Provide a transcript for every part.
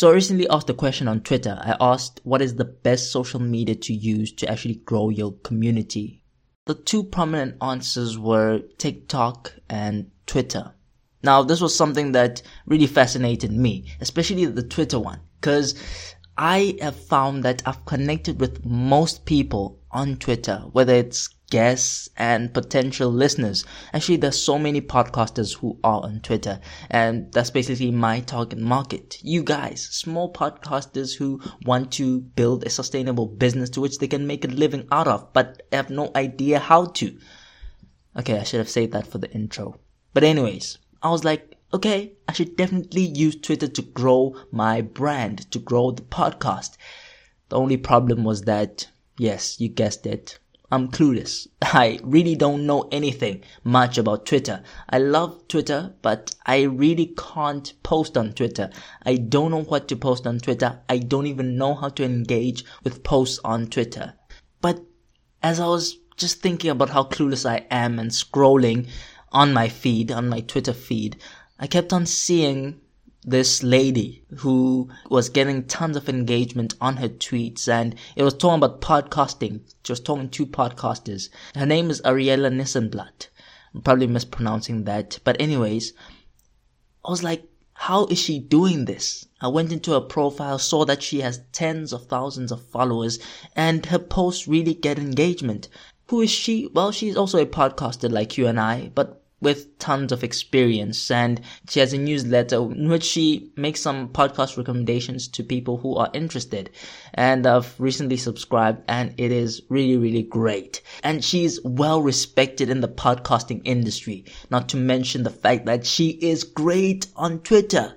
So I recently asked a question on Twitter. I asked what is the best social media to use to actually grow your community. The two prominent answers were TikTok and Twitter. Now this was something that really fascinated me, especially the Twitter one, because I have found that I've connected with most people on Twitter, whether it's guests and potential listeners. Actually, there's so many podcasters who are on Twitter, and that's basically my target market. You guys, small podcasters who want to build a sustainable business to which they can make a living out of, but have no idea how to. Okay, I should have said that for the intro. But anyways, I was like, okay, I should definitely use Twitter to grow my brand, to grow the podcast. The only problem was that, yes, you guessed it, I'm clueless. I really don't know anything much about Twitter. I love Twitter, but I really can't post on Twitter. I don't know what to post on Twitter. I don't even know how to engage with posts on Twitter. But as I was just thinking about how clueless I am and scrolling on my feed, on my Twitter feed, I kept on seeing this lady who was getting tons of engagement on her tweets and it was talking about podcasting. She was talking to podcasters. Her name is Ariella Nissenblatt. I'm probably mispronouncing that. But anyways, I was like, how is she doing this? I went into her profile, saw that she has tens of thousands of followers and her posts really get engagement. Who is she? Well, she's also a podcaster like you and I, but with tons of experience and she has a newsletter in which she makes some podcast recommendations to people who are interested and I've recently subscribed and it is really really great and she's well respected in the podcasting industry not to mention the fact that she is great on Twitter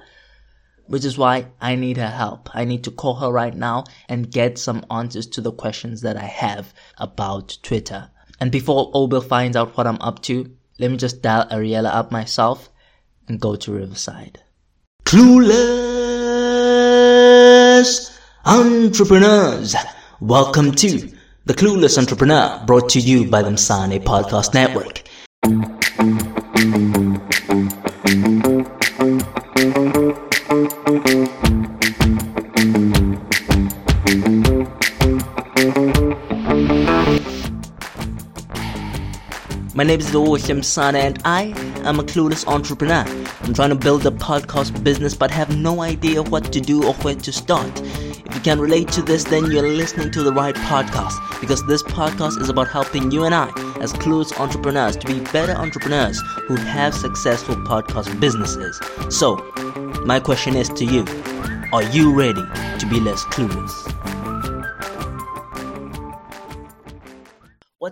which is why I need her help. I need to call her right now and get some answers to the questions that I have about Twitter. And before Obel finds out what I'm up to, let me just dial Ariella up myself and go to Riverside. Clueless Entrepreneurs! Welcome to The Clueless Entrepreneur, brought to you by the Msane Podcast Network. Name is Doshim Sana and I am a clueless entrepreneur. I'm trying to build a podcast business but have no idea what to do or where to start. If you can relate to this, then you're listening to the right podcast because this podcast is about helping you and I, as clueless entrepreneurs, to be better entrepreneurs who have successful podcast businesses. So, my question is to you Are you ready to be less clueless?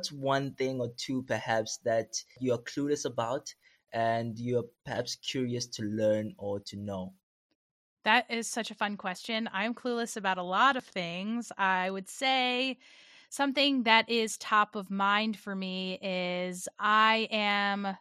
What's one thing or two perhaps that you're clueless about and you're perhaps curious to learn or to know? That is such a fun question. I'm clueless about a lot of things. I would say something that is top of mind for me is I am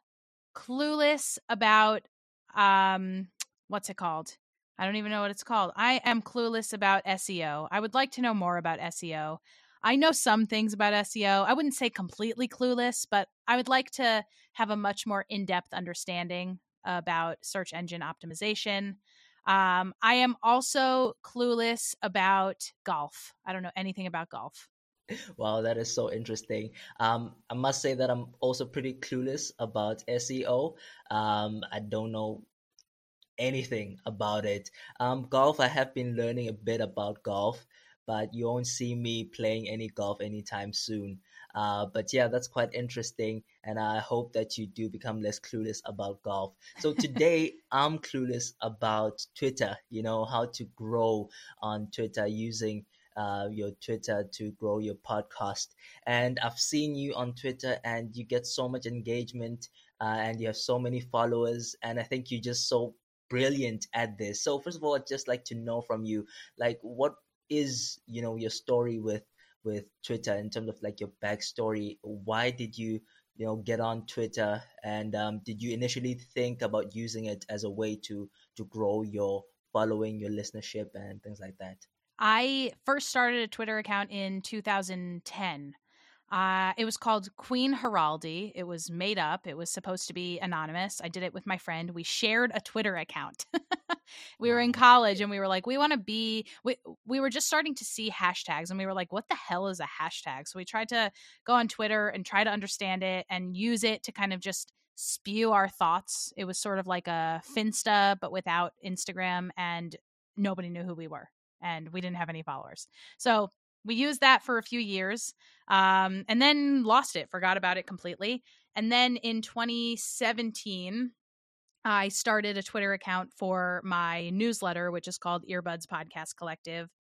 clueless about um what's it called? I don't even know what it's called. I am clueless about SEO. I would like to know more about SEO. I know some things about SEO. I wouldn't say completely clueless, but I would like to have a much more in depth understanding about search engine optimization. Um, I am also clueless about golf. I don't know anything about golf. Wow, that is so interesting. Um, I must say that I'm also pretty clueless about SEO. Um, I don't know anything about it. Um, golf, I have been learning a bit about golf but you won't see me playing any golf anytime soon. Uh, but yeah, that's quite interesting, and I hope that you do become less clueless about golf. So today, I'm clueless about Twitter. You know how to grow on Twitter using uh, your Twitter to grow your podcast. And I've seen you on Twitter, and you get so much engagement, uh, and you have so many followers, and I think you're just so brilliant at this. So first of all, I'd just like to know from you, like, what is you know your story with with Twitter in terms of like your backstory. Why did you you know get on Twitter, and um, did you initially think about using it as a way to to grow your following, your listenership, and things like that? I first started a Twitter account in 2010. Uh, it was called Queen Heraldi. It was made up. It was supposed to be anonymous. I did it with my friend. We shared a Twitter account. we were in college and we were like, we want to be. We we were just starting to see hashtags and we were like, what the hell is a hashtag? So we tried to go on Twitter and try to understand it and use it to kind of just spew our thoughts. It was sort of like a Finsta but without Instagram, and nobody knew who we were and we didn't have any followers. So we used that for a few years um, and then lost it, forgot about it completely. And then in 2017, I started a Twitter account for my newsletter, which is called Earbuds Podcast Collective.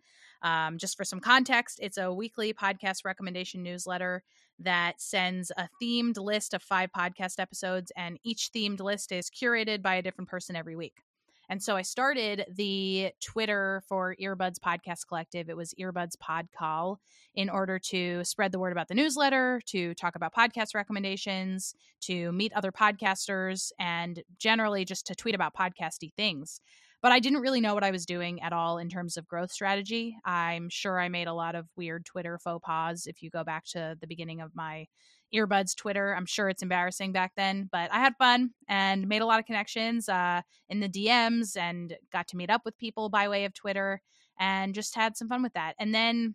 Um, just for some context, it's a weekly podcast recommendation newsletter that sends a themed list of five podcast episodes, and each themed list is curated by a different person every week. And so I started the Twitter for Earbuds Podcast Collective. It was Earbuds Pod Call in order to spread the word about the newsletter, to talk about podcast recommendations, to meet other podcasters, and generally just to tweet about podcasty things. But I didn't really know what I was doing at all in terms of growth strategy. I'm sure I made a lot of weird Twitter faux pas if you go back to the beginning of my earbuds Twitter. I'm sure it's embarrassing back then, but I had fun and made a lot of connections uh, in the DMs and got to meet up with people by way of Twitter and just had some fun with that. And then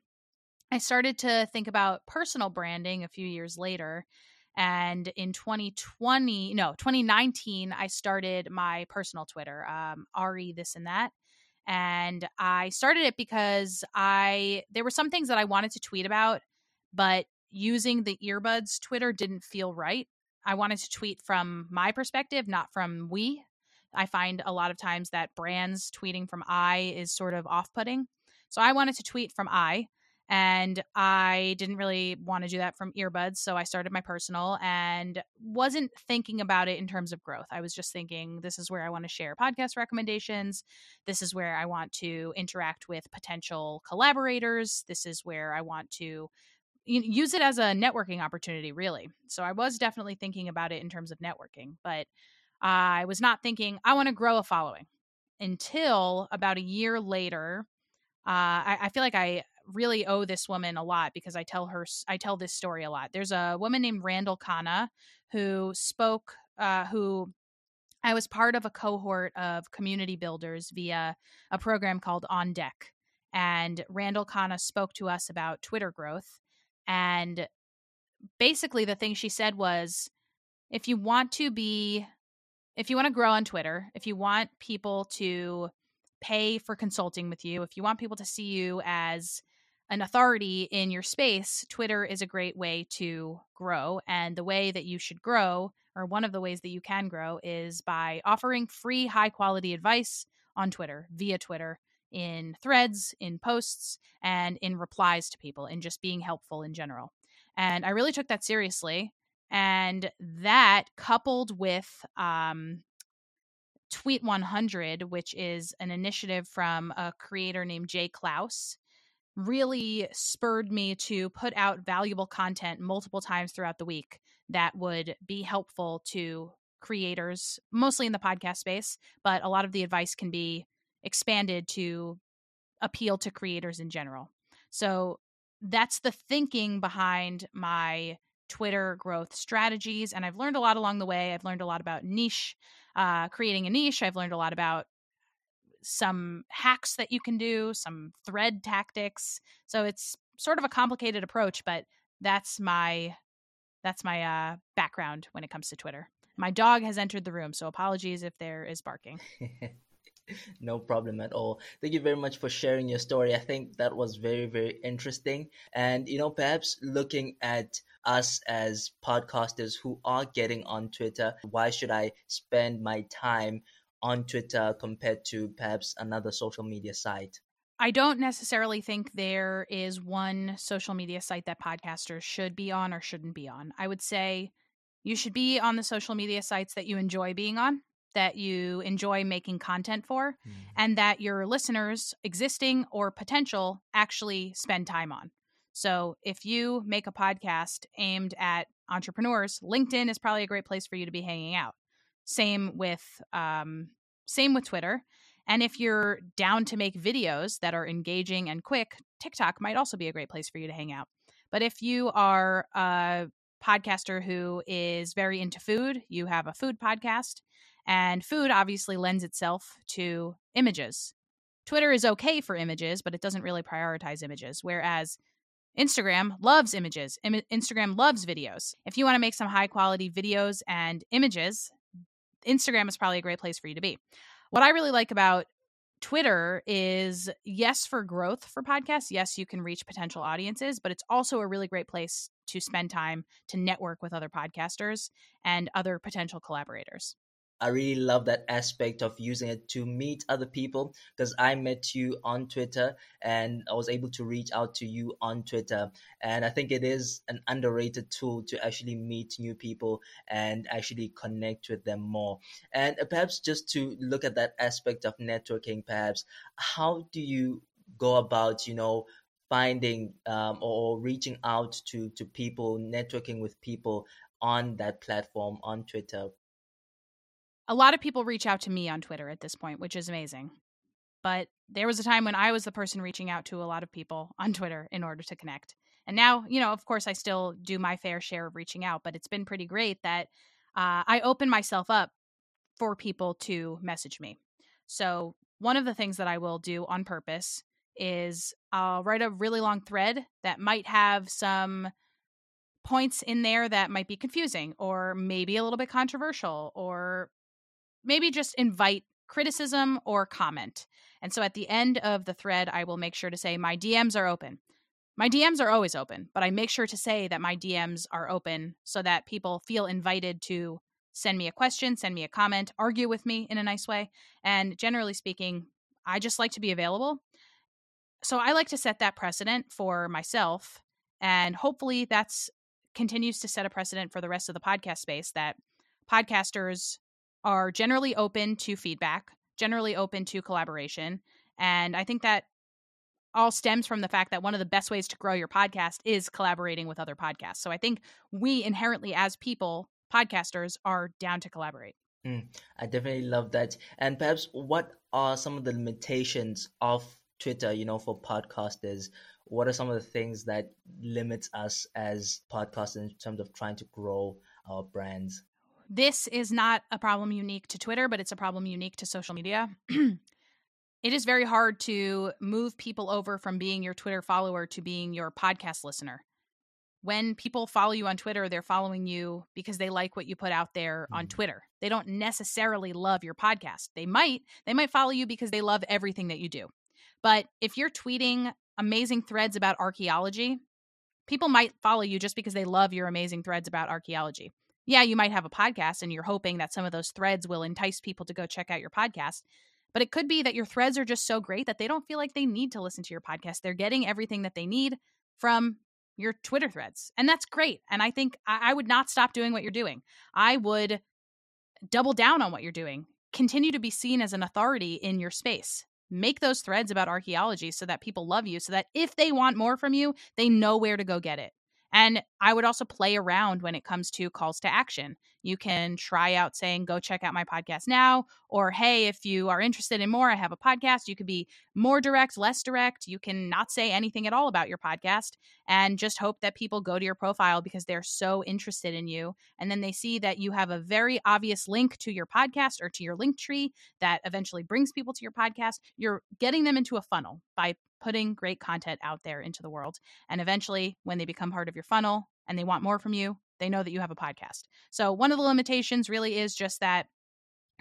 I started to think about personal branding a few years later. And in 2020, no, 2019, I started my personal Twitter, um, Ari this and that. And I started it because I there were some things that I wanted to tweet about, but using the earbuds Twitter didn't feel right. I wanted to tweet from my perspective, not from we. I find a lot of times that brands tweeting from I is sort of off putting. So I wanted to tweet from I, and I didn't really want to do that from earbuds. So I started my personal and wasn't thinking about it in terms of growth. I was just thinking, this is where I want to share podcast recommendations. This is where I want to interact with potential collaborators. This is where I want to use it as a networking opportunity really so i was definitely thinking about it in terms of networking but i was not thinking i want to grow a following until about a year later uh, I, I, feel like i really owe this woman a lot because i tell her i tell this story a lot. There's a woman named randall kanna who spoke uh, who i was part of a cohort of community builders via a program called on deck and randall kanna spoke to us about twitter growth and basically, the thing she said was if you want to be, if you want to grow on Twitter, if you want people to pay for consulting with you, if you want people to see you as an authority in your space, Twitter is a great way to grow. And the way that you should grow, or one of the ways that you can grow, is by offering free, high quality advice on Twitter via Twitter in threads, in posts, and in replies to people, and just being helpful in general. And I really took that seriously. And that coupled with um, Tweet 100, which is an initiative from a creator named Jay Clouse, really spurred me to put out valuable content multiple times throughout the week that would be helpful to creators, mostly in the podcast space, but a lot of the advice can be expanded to appeal to creators in general. So that's the thinking behind my Twitter growth strategies. And I've learned a lot along the way. I've learned a lot about niche, uh, creating a niche. I've learned a lot about some hacks that you can do, some thread tactics. So it's sort of a complicated approach, but that's my that's my uh, background when it comes to Twitter. My dog has entered the room, so apologies if there is barking. no problem at all. Thank you very much for sharing your story. I think that was very, very interesting. And, you know, perhaps looking at us as podcasters who are getting on Twitter, why should I spend my time on Twitter compared to perhaps another social media site? I don't necessarily think there is one social media site that podcasters should be on or shouldn't be on. I would say you should be on the social media sites that you enjoy being on that you enjoy making content for mm. and that your listeners, existing or potential, actually spend time on. So if you make a podcast aimed at entrepreneurs, LinkedIn is probably a great place for you to be hanging out. Same with um, same with Twitter. And if you're down to make videos that are engaging and quick, TikTok might also be a great place for you to hang out. But if you are a podcaster who is very into food, you have a food podcast, and food obviously lends itself to images. Twitter is okay for images, but it doesn't really prioritize images, whereas Instagram loves images. Im- Instagram loves videos. If you want to make some high quality videos and images, Instagram is probably a great place for you to be. What I really like about Twitter is yes for growth for podcasts. Yes, you can reach potential audiences, but it's also a really great place to spend time to network with other podcasters and other potential collaborators. I really love that aspect of using it to meet other people because I met you on Twitter and I was able to reach out to you on Twitter. And I think it is an underrated tool to actually meet new people and actually connect with them more. And perhaps just to look at that aspect of networking, perhaps, how do you go about, you know, finding um, or reaching out to, to people, networking with people on that platform on Twitter? A lot of people reach out to me on Twitter at this point, which is amazing. But there was a time when I was the person reaching out to a lot of people on Twitter in order to connect. And now, you know, of course, I still do my fair share of reaching out, but it's been pretty great that uh, I open myself up for people to message me. So, one of the things that I will do on purpose is I'll write a really long thread that might have some points in there that might be confusing or maybe a little bit controversial or maybe just invite criticism or comment. And so at the end of the thread, I will make sure to say, My DMs are open. My DMs are always open, but I make sure to say that my DMs are open so that people feel invited to send me a question, send me a comment, argue with me in a nice way. And generally speaking, I just like to be available. So I like to set that precedent for myself. And hopefully that's continues to set a precedent for the rest of the podcast space that podcasters are generally open to feedback, generally open to collaboration. And I think that all stems from the fact that one of the best ways to grow your podcast is collaborating with other podcasts. So I think we inherently, as people, podcasters, are down to collaborate. Mm, I definitely love that. And perhaps what are some of the limitations of Twitter, you know, for podcasters? What are some of the things that limits us as podcasters in terms of trying to grow our brands? This is not a problem unique to Twitter, but it's a problem unique to social media. it is very hard to move people over from being your Twitter follower to being your podcast listener. When people follow you on Twitter, they're following you because they like what you put out there on mm. Twitter. They don't necessarily love your podcast. They might, they might follow you because they love everything that you do. But if you're tweeting amazing threads about archaeology, people might follow you just because they love your amazing threads about archaeology yeah, you might have a podcast and you're hoping that some of those threads will entice people to go check out your podcast. But it could be that your threads are just so great that they don't feel like they need to listen to your podcast. They're getting everything that they need from your Twitter threads. And that's great. And I think I, I would not stop doing what you're doing. I would double down on what you're doing. Continue to be seen as an authority in your space. Make those threads about archaeology so that people love you, so that if they want more from you, they know where to go get it. And I would also play around when it comes to calls to action. You can try out saying, go check out my podcast now, or hey, if you are interested in more, I have a podcast. You could be more direct, less direct. You can not say anything at all about your podcast and just hope that people go to your profile because they're so interested in you. And then they see that you have a very obvious link to your podcast or to your link tree that eventually brings people to your podcast. You're getting them into a funnel by putting great content out there into the world. And eventually, when they become part of your funnel and they want more from you, they know that you have a podcast. So, one of the limitations really is just that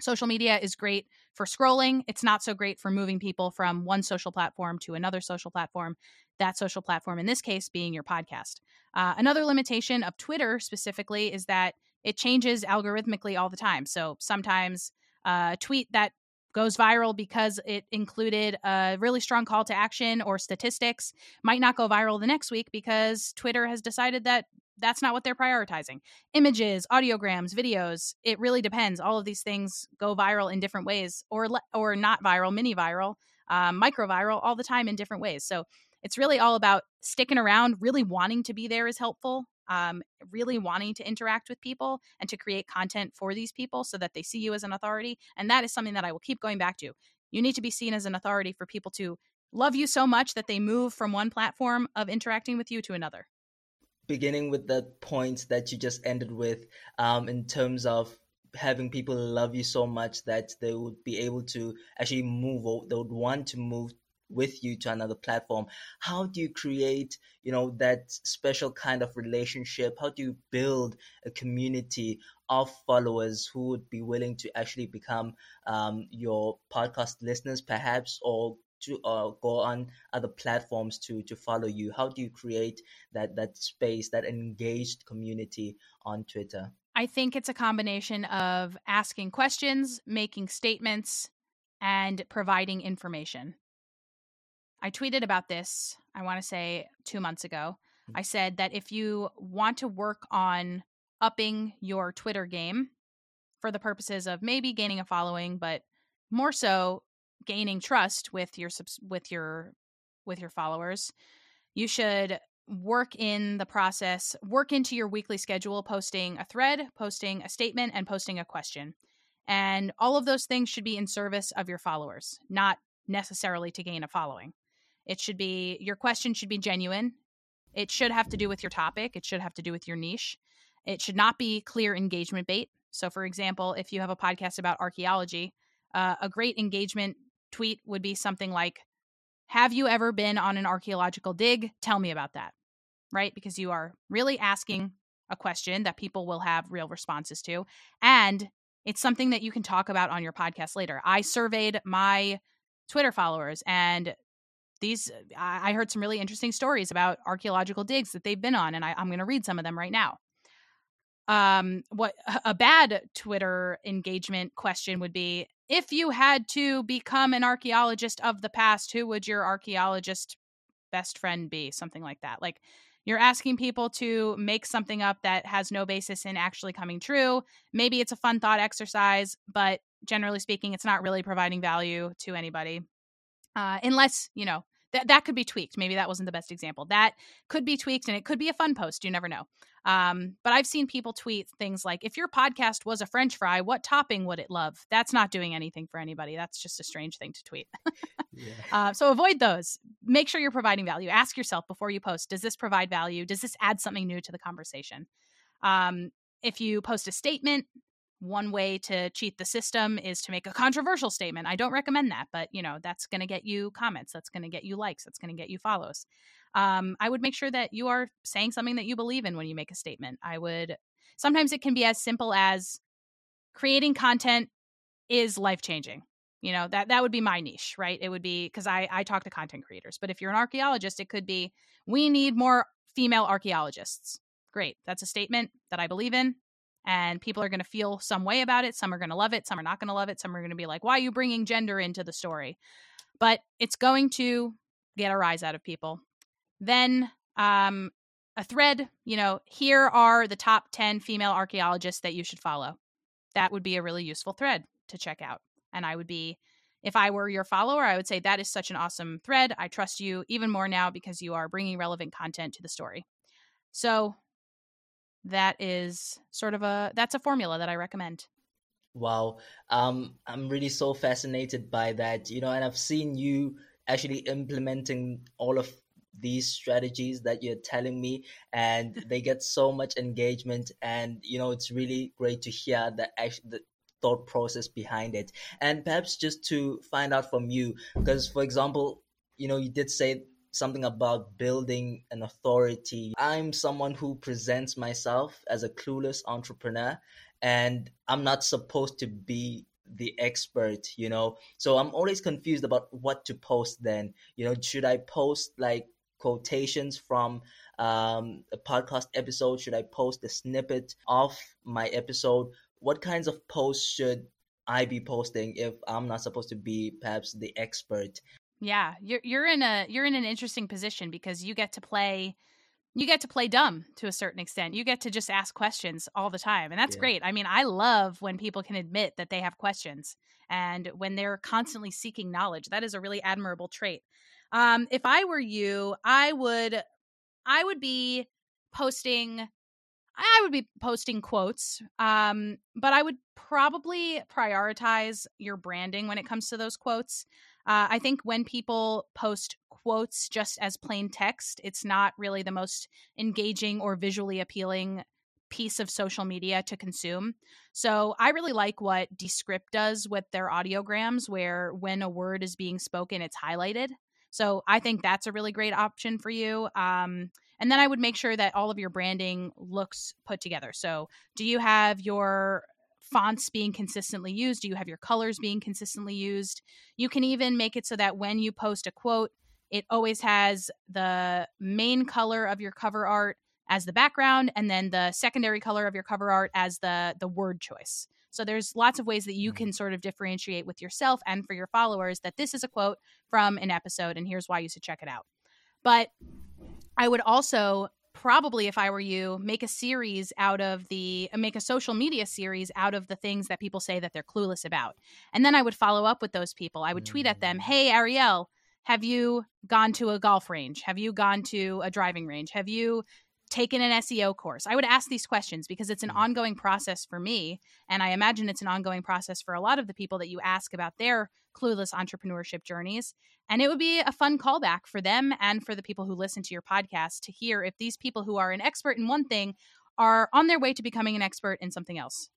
social media is great for scrolling. It's not so great for moving people from one social platform to another social platform. That social platform, in this case, being your podcast. Uh, another limitation of Twitter specifically is that it changes algorithmically all the time. So sometimes uh, a tweet that goes viral because it included a really strong call to action or statistics might not go viral the next week because Twitter has decided that that's not what they're prioritizing. Images, audiograms, videos, it really depends. All of these things go viral in different ways or or not viral, mini viral, um, micro viral all the time in different ways. So it's really all about sticking around, really wanting to be there is helpful um, really wanting to interact with people and to create content for these people so that they see you as an authority. And that is something that I will keep going back to. You need to be seen as an authority for people to love you so much that they move from one platform of interacting with you to another. beginning with the point that you just ended with, um, in terms of having people love you so much that they would be able to actually move or they would want to move with you to another platform. How do you create you know that special kind of relationship? How do you build a community of followers who would be willing to actually become um, your podcast listeners perhaps or to uh, go on other platforms to to follow you? How do you create that that space that engaged community on twitter? I think it's a combination of asking questions making statements and providing information i tweeted about this i want to say 2 months ago. Mm-hmm. i said that if you want to work on upping your twitter game for the purposes of maybe gaining a following but more so gaining trust with your with your with your followers you should work in the process work into your weekly schedule posting a thread posting a statement and posting a question. And all of those things should be in service of your followers not necessarily to gain a following it should be your question should be genuine it should have to do with your topic it should have to do with your niche it should not be clear engagement bait so for example if you have a podcast about archaeology uh, a great engagement tweet would be something like, Have you ever been on an archaeological dig? Tell me about that. Right? Because you are really asking a question that people will have real responses to. And it's something that you can talk about on your podcast later. I surveyed my Twitter followers and these I heard some really interesting stories about archaeological digs that they've been on, and I, am going to read some of them right now. Um, what a bad Twitter engagement question would be: if you had to become an archaeologist of the past, who would your archaeologist best friend be? Something like that. Like you're asking people to make something up that has no basis in actually coming true. Maybe it's a fun thought exercise, but generally speaking, it's not really providing value to anybody. Uh, unless, you know, that that could be tweaked. Maybe that wasn't the best example. That could be tweaked and it could be a fun post. You never know. Um, but I've seen people tweet things like, if your podcast was a French fry, what topping would it love? That's not doing anything for anybody. That's just a strange thing to tweet. yeah. uh, so avoid those. Make sure you're providing value. Ask yourself before you post Does this provide value? Does this add something new to the conversation? Um, if you post a statement, one way to cheat the system is to make a controversial statement. I don't recommend that, but you know, that's going to get you comments, that's going to get you likes, that's going to get you follows. Um, I would make sure that you are saying something that you believe in when you make a statement. I would sometimes it can be as simple as creating content is life changing. You know, that that would be my niche, right? It would be because I I talk to content creators. But if you're an archaeologist, it could be we need more female archaeologists. Great. That's a statement that I believe in and people are going to feel some way about it. Some are going to love it, some are not going to love it, some are going to be like, "Why are you bringing gender into the story?" But it's going to get a rise out of people. Then um, a thread, you know, here are the top 10 female archaeologists that you should follow. That would be a really useful thread to check out. And I would be if I were your follower, I would say that is such an awesome thread. I trust you even more now because you are bringing relevant content to the story. So that is sort of a that's a formula that I recommend. Wow. Um I'm really so fascinated by that. You know, and I've seen you actually implementing all of these strategies that you're telling me and they get so much engagement and you know it's really great to hear the actually the thought process behind it and perhaps just to find out from you because for example you know you did say something about building an authority. I'm someone who presents myself as a clueless entrepreneur, and I'm not supposed to be the expert, you know. So I'm always confused about what to post then. You know, should I post like quotations from um, a podcast episode? Should I post a snippet of my episode? What kinds of posts should I be posting if I'm not supposed to be perhaps the expert? Yeah, you're you're in a you're in an interesting position because you get to play you get to play dumb to a certain extent. You get to just ask questions all the time. And that's yeah. great. I mean, I love when people can admit that they have questions and when they're constantly seeking knowledge. That is a really admirable trait. Um, if I were you, I would I would be posting I would be posting quotes, um, but I would probably prioritize your branding when it comes to those quotes. Uh, I think when people post quotes just as plain text. It's not really the most engaging or visually appealing piece of social media to consume. So I really like what Descript does with their audiograms, where when a word is being spoken, it's highlighted. So I think that's a really great option for you. Um, and then I would make sure that all of your branding looks put together. So do you have your fonts being consistently used? Do you have your colors being consistently used? You can even make it so that when you post a quote, it always has the main color of your cover art as the background and then the secondary color of your cover art as the the word choice. So there's lots of ways that you mm. can sort of differentiate with yourself and for your followers that this is a quote from an episode and here's why you should check it out. But I would also probably if I were you make a series out of the uh, make a social media series out of the things that people say that they're clueless about. And then I would follow up with those people. I would tweet at them, mm. "Hey Ariel, have you gone to a golf range? Have you gone to a driving range? Have you taken an SEO course? I would ask these questions because it's an mm. ongoing process for me. And I imagine it's an ongoing process for a lot of the people that you ask about their clueless entrepreneurship journeys. And it would be a fun callback for them and for the people who listen to your podcast to hear if these people who are an expert in one thing are on their way to becoming an expert in something else.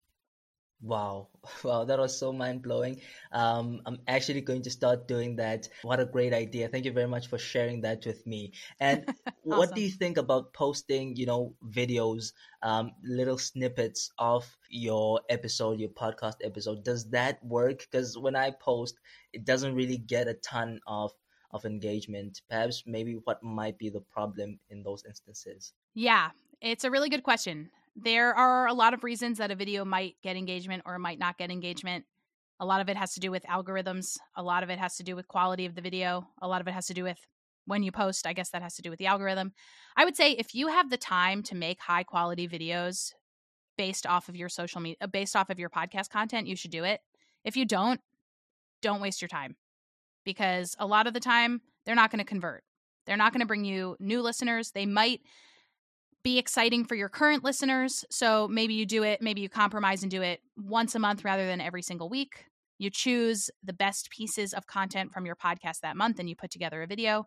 Wow, wow, that was so mind blowing. Um, I'm actually going to start doing that. What a great idea! Thank you very much for sharing that with me. And awesome. what do you think about posting, you know, videos, um, little snippets of your episode, your podcast episode? Does that work? Because when I post, it doesn't really get a ton of of engagement. Perhaps maybe what might be the problem in those instances? Yeah, it's a really good question there are a lot of reasons that a video might get engagement or might not get engagement. A lot of it has to do with algorithms. A lot of it has to do with quality of the video. A lot of it has to do with when you post. I guess that has to do with the algorithm. I would say if you have the time to make high quality videos based off of your social media, uh, based off of your podcast content, you should do it. If you don't, don't waste your time because a lot of the time they're not going to convert. They're not going to bring you new listeners. They might be exciting for your current listeners. So maybe you do it, maybe you compromise and do it once a month rather than every single week. You choose the best pieces of content from your podcast that month and you put together a video.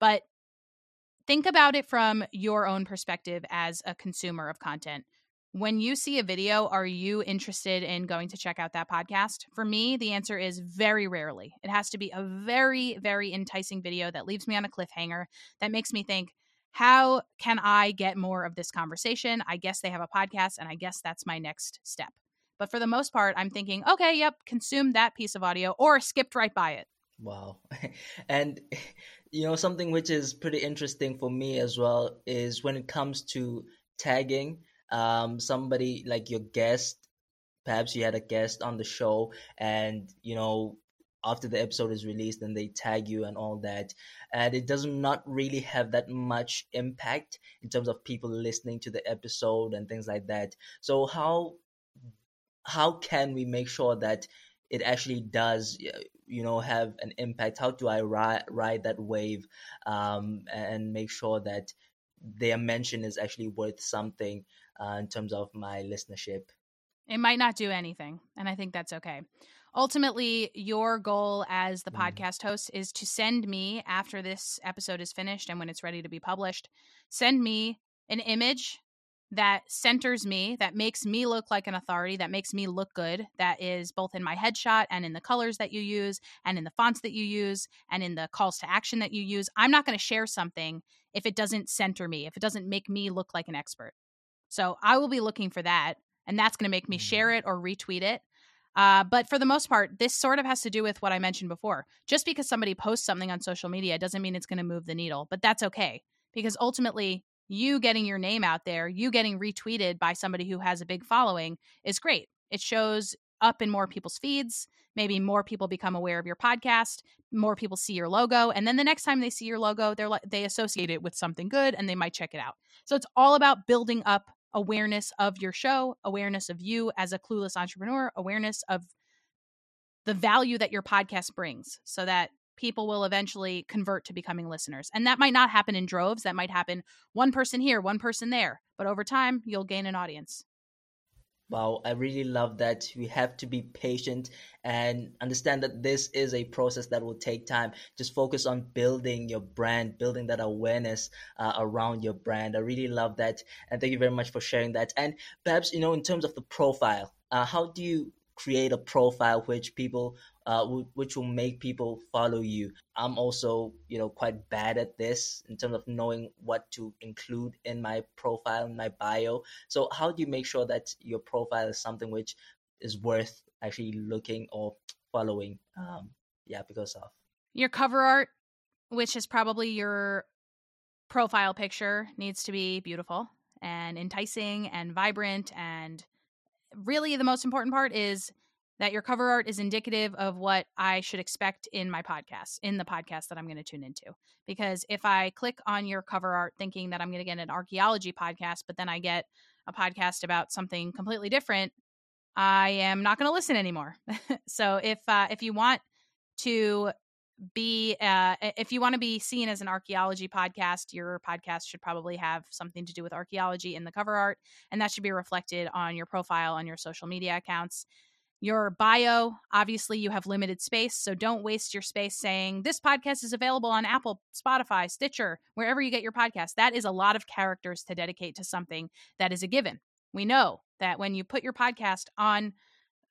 But think about it from your own perspective as a consumer of content. When you see a video, are you interested in going to check out that podcast? For me, the answer is very rarely. It has to be a very, very enticing video that leaves me on a cliffhanger, that makes me think, how can I get more of this conversation? I guess they have a podcast, and I guess that's my next step. But for the most part, I'm thinking, okay, yep, consume that piece of audio or skipped right by it. Wow. and, you know, something which is pretty interesting for me as well is when it comes to tagging um, somebody like your guest. Perhaps you had a guest on the show and, you know, after the episode is released and they tag you and all that. And it does not really have that much impact in terms of people listening to the episode and things like that. So how how can we make sure that it actually does you know have an impact? How do i ride, ride that wave um, and make sure that their mention is actually worth something uh, in terms of my listenership? It might not do anything and i think that's okay ultimately your goal as the mm. podcast host is to send me after this episode is finished and when it's ready to be published send me an image that centers me that makes me look like an authority that makes me look good that is both in my headshot and in the colors that you use and in the fonts that you use and in the calls to action that you use i'm not going to share something if it doesn't center me if it doesn't make me look like an expert so i will be looking for that and that's going to make me share mm. it or retweet it uh, but for the most part, this sort of has to do with what I mentioned before. Just because somebody posts something on social media doesn't mean it's going to move the needle, but that's okay because ultimately, you getting your name out there, you getting retweeted by somebody who has a big following is great. It shows up in more people's feeds. Maybe more people become aware of your podcast. More people see your logo, and then the next time they see your logo, they're like they associate it with something good, and they might check it out. So it's all about building up awareness of your show, awareness of you as a clueless entrepreneur, awareness of the value that your podcast brings so that people will eventually convert to becoming listeners. And that might not happen in droves. That might happen one person here, one person there. But over time, you'll gain an audience. Wow, I really love that. We have to be patient and understand that this is a process that will take time. Just focus on building your brand, building that awareness uh, around your brand. I really love that. And thank you very much for sharing that. And perhaps, you know, in terms of the profile, uh, how do you create a profile which people uh, which will make people follow you. I'm also, you know, quite bad at this in terms of knowing what to include in my profile, in my bio. So, how do you make sure that your profile is something which is worth actually looking or following? Um, yeah, because of your cover art, which is probably your profile picture, needs to be beautiful and enticing and vibrant and really the most important part is that your cover art is indicative of what I should expect in my podcast, in the podcast that I'm going to tune into. Because if I click on your cover art thinking that I'm going to get an archaeology podcast, but then I get a podcast about something completely different, I am not going to listen anymore. so if uh, if you want to be uh, if you want to be seen as an archaeology podcast your podcast should probably have something to do with archaeology in the cover art and that should be reflected on your profile on your social media accounts your bio obviously you have limited space so don't waste your space saying this podcast is available on apple spotify stitcher wherever you get your podcast that is a lot of characters to dedicate to something that is a given we know that when you put your podcast on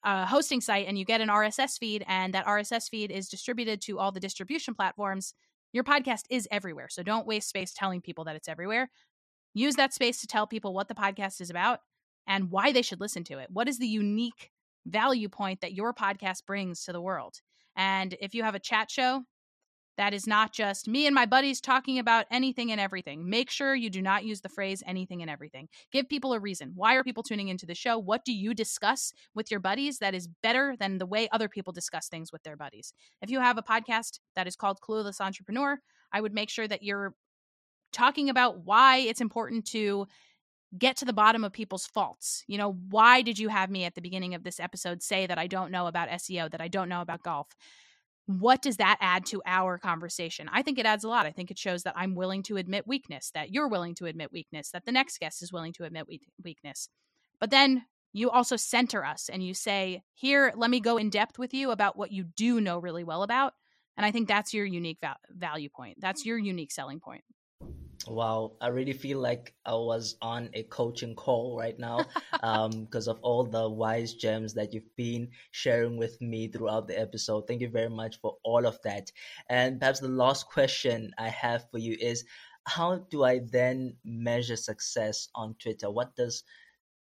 a hosting site and you get an RSS feed, and that RSS feed is distributed to all the distribution platforms, your podcast is everywhere. So don't waste space telling people that it's everywhere. Use that space to tell people what the podcast is about and why they should listen to it. What is the unique value point that your podcast brings to the world? And if you have a chat show, that is not just me and my buddies talking about anything and everything. Make sure you do not use the phrase anything and everything. Give people a reason. Why are people tuning into the show? What do you discuss with your buddies that is better than the way other people discuss things with their buddies? If you have a podcast that is called Clueless Entrepreneur, I would make sure that you're talking about why it's important to get to the bottom of people's faults. You know, why did you have me at the beginning of this episode say that I don't know about SEO, that I don't know about golf? what does that add to our conversation? I think it adds a lot. I think it shows that I'm willing to admit weakness, that you're willing to admit weakness, that the next guest is willing to admit weakness. But then you also center us and you say, Here, let me go in depth with you about what you do know really well about. And I think that's your unique val- value point. That's your unique selling point. Wow, I really feel like I was on a coaching call right now because um, of all the wise gems that you've been sharing with me throughout the episode. Thank you very much for all of that. And perhaps the last question I have for you is how do I then measure success on Twitter? What does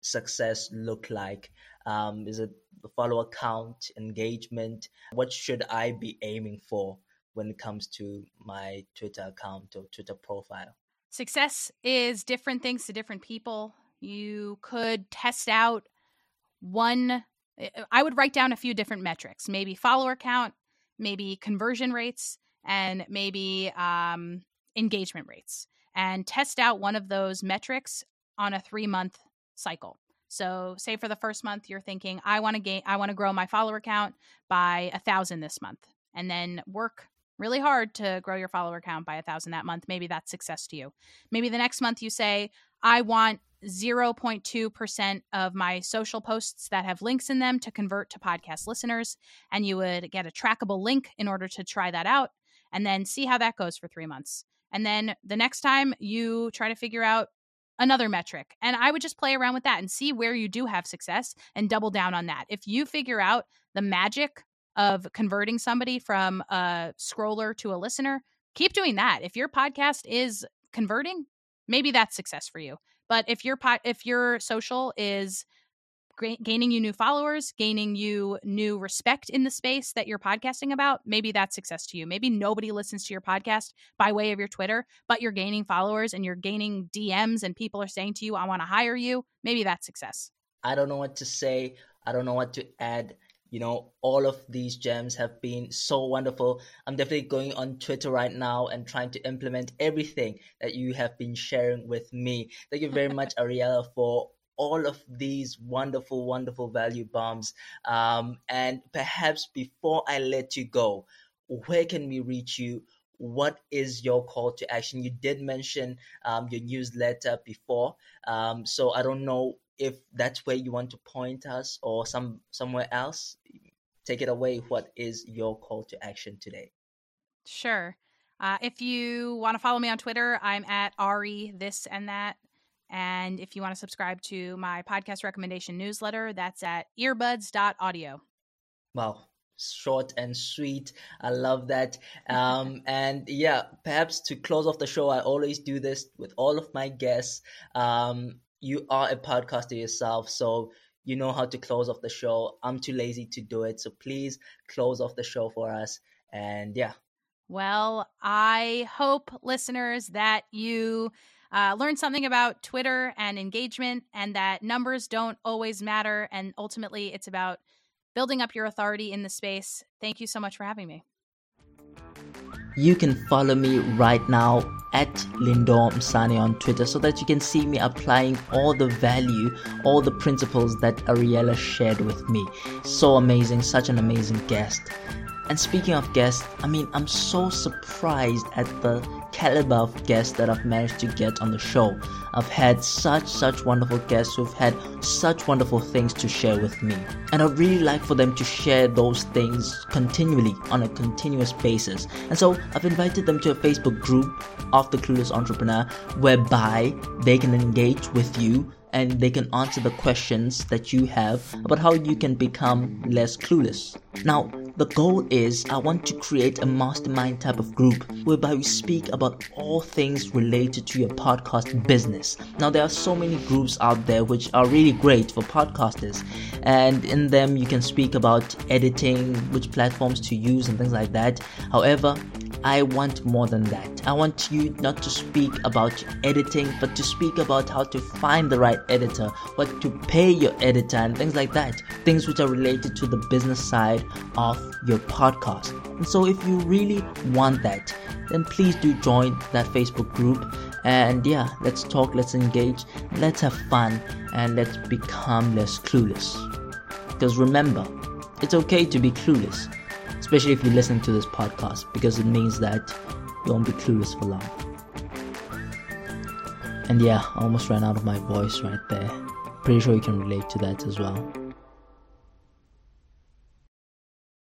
success look like? Um, is it the follower count, engagement? What should I be aiming for? When it comes to my Twitter account or Twitter profile? Success is different things to different people. You could test out one, I would write down a few different metrics, maybe follower count, maybe conversion rates, and maybe um, engagement rates, and test out one of those metrics on a three month cycle. So, say for the first month, you're thinking, I want to gain, I want to grow my follower count by a thousand this month, and then work really hard to grow your follower count by a thousand that month, maybe that's success to you. Maybe the next month you say, I want 0.2% of my social posts that have links in them to convert to podcast listeners. And you would get a trackable link in order to try that out and then see how that goes for three months. And then the next time you try to figure out another metric. And I would just play around with that and see where you do have success and double down on that. If you figure out the magic of converting somebody from a scroller to a listener, keep doing that. If your podcast is converting, maybe that's success for you. But if your if your social is gaining you new followers, gaining you new respect in the space that you're podcasting about, maybe that's success to you. Maybe nobody listens to your podcast by way of your Twitter, but you're gaining followers and you're gaining DMs and people are saying to you, I want to hire you. Maybe that's success. I don't know what to say. I don't know what to add you know all of these gems have been so wonderful. I'm definitely going on twitter right now and trying to implement everything that you have been sharing with me. Thank you very much ariella for all of these wonderful wonderful value bombs. Um, and perhaps before i let you go where can we reach you? What is your call to action? You did mention um, your newsletter before. Um, so i don't know if that's where you want to point us or some somewhere else, take it away. What is your call to action today? Sure. Uh, if you want to follow me on Twitter, I'm at Ari this and that. And if you want to subscribe to my podcast recommendation newsletter, that's at earbuds.audio. Wow, short and sweet. I love that. Um, and yeah, perhaps to close off the show, I always do this with all of my guests. Um, you are a podcaster yourself, so you know how to close off the show. I'm too lazy to do it, so please close off the show for us. And yeah. Well, I hope listeners that you uh, learn something about Twitter and engagement, and that numbers don't always matter. And ultimately, it's about building up your authority in the space. Thank you so much for having me. You can follow me right now at Lindo Msane on Twitter so that you can see me applying all the value, all the principles that Ariella shared with me. So amazing, such an amazing guest. And speaking of guests, I mean, I'm so surprised at the caliber of guests that I've managed to get on the show. I've had such, such wonderful guests who've had such wonderful things to share with me. And I'd really like for them to share those things continually on a continuous basis. And so I've invited them to a Facebook group of the Clueless Entrepreneur whereby they can engage with you and they can answer the questions that you have about how you can become less clueless. Now, the goal is I want to create a mastermind type of group whereby we speak about all things related to your podcast business. Now, there are so many groups out there which are really great for podcasters, and in them you can speak about editing, which platforms to use, and things like that. However, I want more than that. I want you not to speak about editing, but to speak about how to find the right editor, what to pay your editor, and things like that. Things which are related to the business side of your podcast. And so, if you really want that, then please do join that Facebook group. And yeah, let's talk, let's engage, let's have fun, and let's become less clueless. Because remember, it's okay to be clueless especially if you're listening to this podcast, because it means that you won't be clueless for long. And yeah, I almost ran out of my voice right there. Pretty sure you can relate to that as well.